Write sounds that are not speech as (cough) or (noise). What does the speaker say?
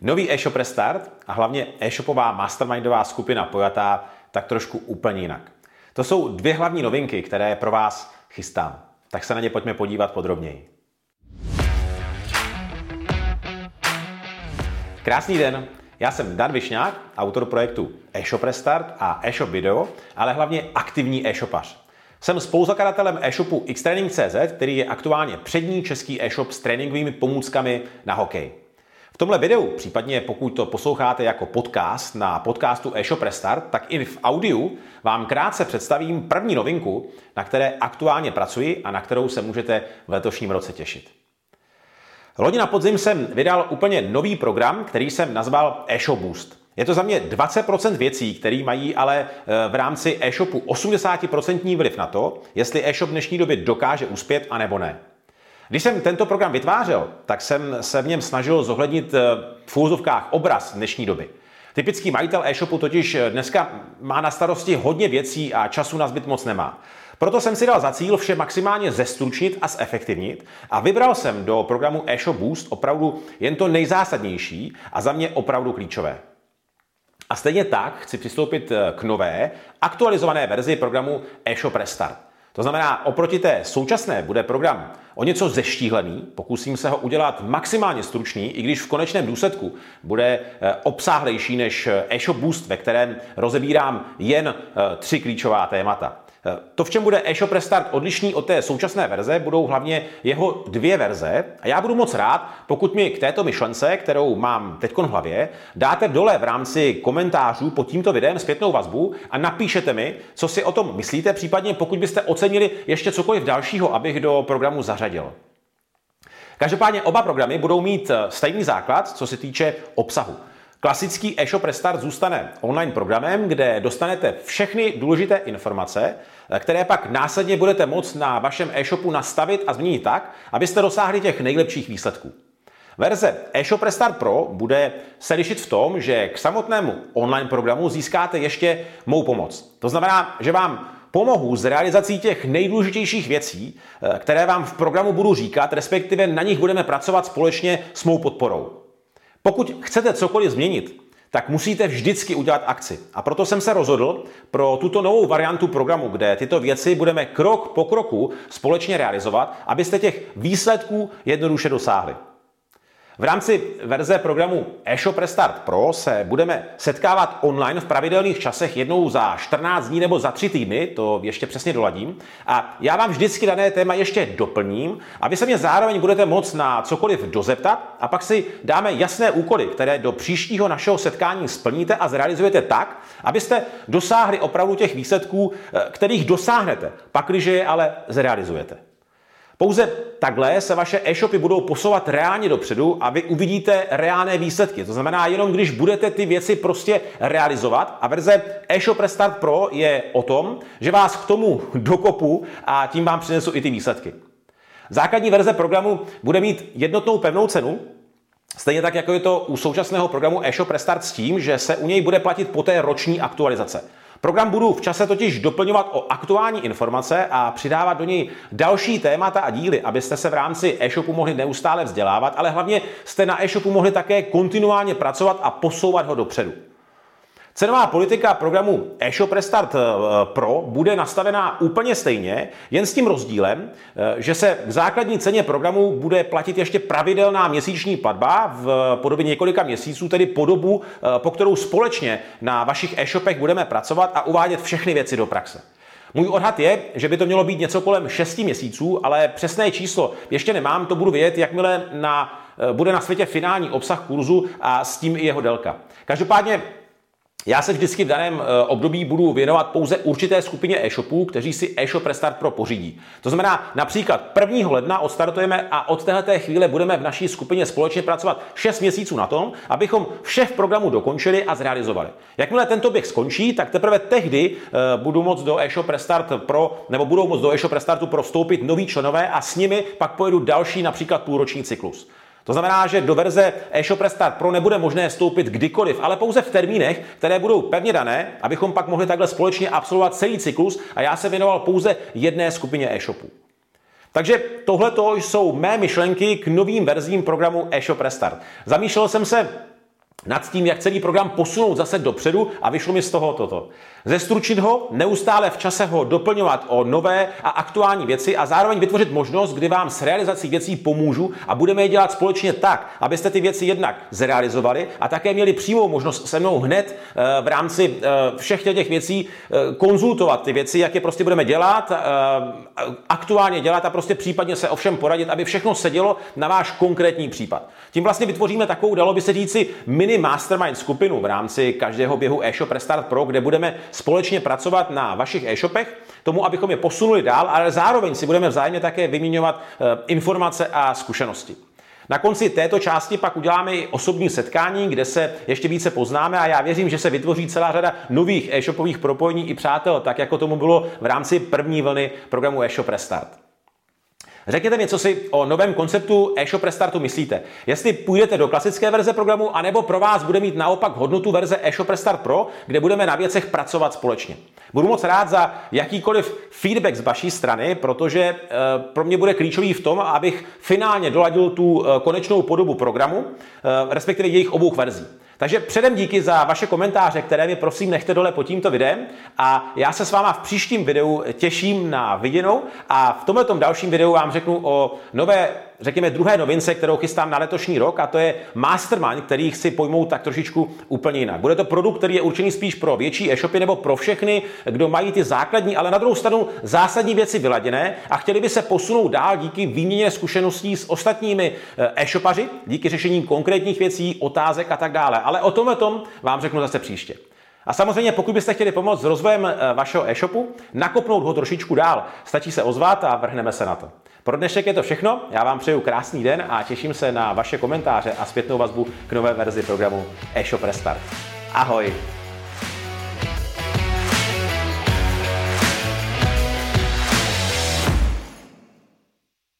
Nový e-shop Restart a hlavně e-shopová mastermindová skupina pojatá tak trošku úplně jinak. To jsou dvě hlavní novinky, které pro vás chystám. Tak se na ně pojďme podívat podrobněji. Krásný den, já jsem Dan Višňák, autor projektu e-shop Restart a e-shop video, ale hlavně aktivní e-shopař. Jsem spoluzakladatelem e-shopu xtraining.cz, který je aktuálně přední český e-shop s tréninkovými pomůckami na hokej. V tomhle videu, případně pokud to posloucháte jako podcast na podcastu eShop Restart, tak i v audiu vám krátce představím první novinku, na které aktuálně pracuji a na kterou se můžete v letošním roce těšit. Loni na podzim jsem vydal úplně nový program, který jsem nazval eShop Boost. Je to za mě 20% věcí, které mají ale eh, v rámci e-shopu 80% vliv na to, jestli e-shop v dnešní době dokáže uspět a nebo ne. Když jsem tento program vytvářel, tak jsem se v něm snažil zohlednit eh, v úzovkách obraz dnešní doby. Typický majitel e-shopu totiž eh, dneska má na starosti hodně věcí a času na zbyt moc nemá. Proto jsem si dal za cíl vše maximálně zestručnit a zefektivnit a vybral jsem do programu eShop Boost opravdu jen to nejzásadnější a za mě opravdu klíčové. A stejně tak chci přistoupit eh, k nové, aktualizované verzi programu eShop Restart. To znamená, oproti té současné bude program o něco zeštíhlený, pokusím se ho udělat maximálně stručný, i když v konečném důsledku bude eh, obsáhlejší než eh, eShop Boost, ve kterém rozebírám jen tři klíčová témata. To, v čem bude eShop Restart odlišný od té současné verze, budou hlavně jeho dvě verze. A já budu moc rád, pokud mi k této myšlence, kterou mám teď v hlavě, dáte dole v rámci komentářů pod tímto videem zpětnou vazbu a napíšete mi, co si o tom myslíte, případně pokud byste ocenili ještě cokoliv dalšího, abych do programu zařadil. Každopádně oba programy budou mít stejný základ, co se týče obsahu. Klasický e-shop Restart zůstane online programem, kde dostanete všechny důležité informace, které pak následně budete moct na vašem e-shopu nastavit a změnit tak, abyste dosáhli těch nejlepších výsledků. Verze eShop Restart Pro bude se lišit v tom, že k samotnému online programu získáte ještě mou pomoc. To znamená, že vám pomohu s realizací těch nejdůležitějších věcí, které vám v programu budu říkat, respektive na nich budeme pracovat společně s mou podporou. Pokud chcete cokoliv změnit, tak musíte vždycky udělat akci. A proto jsem se rozhodl pro tuto novou variantu programu, kde tyto věci budeme krok po kroku společně realizovat, abyste těch výsledků jednoduše dosáhli. V rámci verze programu eShop Restart Pro se budeme setkávat online v pravidelných časech jednou za 14 dní nebo za 3 týdny, to ještě přesně doladím. A já vám vždycky dané téma ještě doplním a vy se mě zároveň budete moct na cokoliv dozeptat a pak si dáme jasné úkoly, které do příštího našeho setkání splníte a zrealizujete tak, abyste dosáhli opravdu těch výsledků, eh, kterých dosáhnete, pakliže je ale zrealizujete. Pouze takhle se vaše e-shopy budou posouvat reálně dopředu a vy uvidíte reálné výsledky. To znamená, jenom když budete ty věci prostě realizovat a verze e-shop Restart Pro je o tom, že vás k tomu (laughs) dokopu a tím vám přinesu i ty výsledky. Základní verze programu bude mít jednotnou pevnou cenu, Stejně tak, jako je to u současného programu eShop Restart s tím, že se u něj bude platit po té roční aktualizace. Program budu v čase totiž doplňovat o aktuální informace a přidávat do něj další témata a díly, abyste se v rámci e-shopu mohli neustále vzdělávat, ale hlavně jste na e-shopu mohli také kontinuálně pracovat a posouvat ho dopředu. Cenová politika programu eShop Restart eh, Pro bude nastavená úplně stejně, jen s tím rozdílem, eh, že se k základní ceně programu bude platit ještě pravidelná měsíční platba v podobě několika měsíců, tedy po dobu, eh, po kterou společně na vašich e-shopech budeme pracovat a uvádět všechny věci do praxe. Můj odhad je, že by to mělo být něco kolem 6 měsíců, ale přesné číslo ještě nemám, to budu vědět, jakmile na, bude na světě finální obsah kurzu a s tím i jeho délka. Každopádně já se vždycky v daném eh, období budu věnovat pouze určité skupině e-shopů, kteří si e-shop Restart Pro pořídí. To znamená, například 1. ledna odstartujeme a od této chvíle budeme v naší skupině společně pracovat 6 měsíců na tom, abychom vše v programu dokončili a zrealizovali. Jakmile tento běh skončí, tak teprve tehdy uh, budu moct do e-shop Restart Pro, nebo budou moct do e-shop Restartu Pro vstoupit noví členové a s nimi pak pojedu další například půlroční cyklus. To znamená, že do verze eShop Restart Pro nebude možné vstoupit kdykoliv, ale pouze v termínech, které budou pevně dané, abychom pak mohli takhle společně absolvovat celý cyklus a já se věnoval pouze jedné skupině e-shopů. Takže tohle jsou mé myšlenky k novým verzím programu eShop Restart. Zamýšlel jsem se nad tím, jak celý program posunout zase dopředu a vyšlo mi z toho toto. Zestručit ho, neustále v čase ho doplňovat o nové a aktuální věci a zároveň vytvořit možnost, kdy vám s realizací věcí pomůžu a budeme je dělat společně tak, abyste ty věci jednak zrealizovali a také měli přímou možnost se mnou hned eh, v rámci eh, všech těch věcí eh, konzultovat ty věci, jak je prostě budeme dělat, aktuálně dělat a prostě případně se ovšem poradit, aby všechno sedělo na váš konkrétní případ. Tím vlastně vytvoříme takovou, dalo by se říci, mini mastermind skupinu v rámci každého běhu e-shop Restart Pro, kde budeme společně pracovat na vašich e-shopech, tomu, abychom je posunuli dál, ale zároveň si budeme vzájemně také vyměňovat eh, informace a zkušenosti. Na konci této části pak uděláme i osobní setkání, kde se ještě více poznáme a já věřím, že se vytvoří celá řada nových e-shopových propojení i přátel, tak jako tomu bylo v rámci první vlny programu e-shop Restart. Řekněte mi, co si o novém konceptu e-shop restartu myslíte. Jestli půjdete do klasické verze programu, anebo pro vás bude mít naopak hodnotu verze e-shop restart pro, kde budeme na věcech pracovat společně. Budu moc rád za jakýkoliv feedback z vaší strany, protože e, pro mě bude klíčový v tom, abych finálně doladil tu e, konečnou podobu programu, e, respektive jejich obou verzí. Takže předem díky za vaše komentáře, které mi prosím nechte dole pod tímto videem a já se s váma v příštím videu těším na viděnou a v tomto dalším videu vám řeknu o nové řekněme, druhé novince, kterou chystám na letošní rok, a to je Mastermind, který chci pojmout tak trošičku úplně jinak. Bude to produkt, který je určený spíš pro větší e-shopy nebo pro všechny, kdo mají ty základní, ale na druhou stranu zásadní věci vyladěné a chtěli by se posunout dál díky výměně zkušeností s ostatními eh, e-shopaři, díky řešení konkrétních věcí, otázek a tak dále. Ale o tom tom vám řeknu zase příště. A samozřejmě, pokud byste chtěli pomoct s rozvojem eh, vašeho e-shopu, nakopnout ho trošičku dál, stačí se ozvat a vrhneme se na to. Pro dnešek je to všechno, já vám přeju krásný den a těším se na vaše komentáře a zpětnou vazbu k nové verzi programu eShop Restart. Ahoj!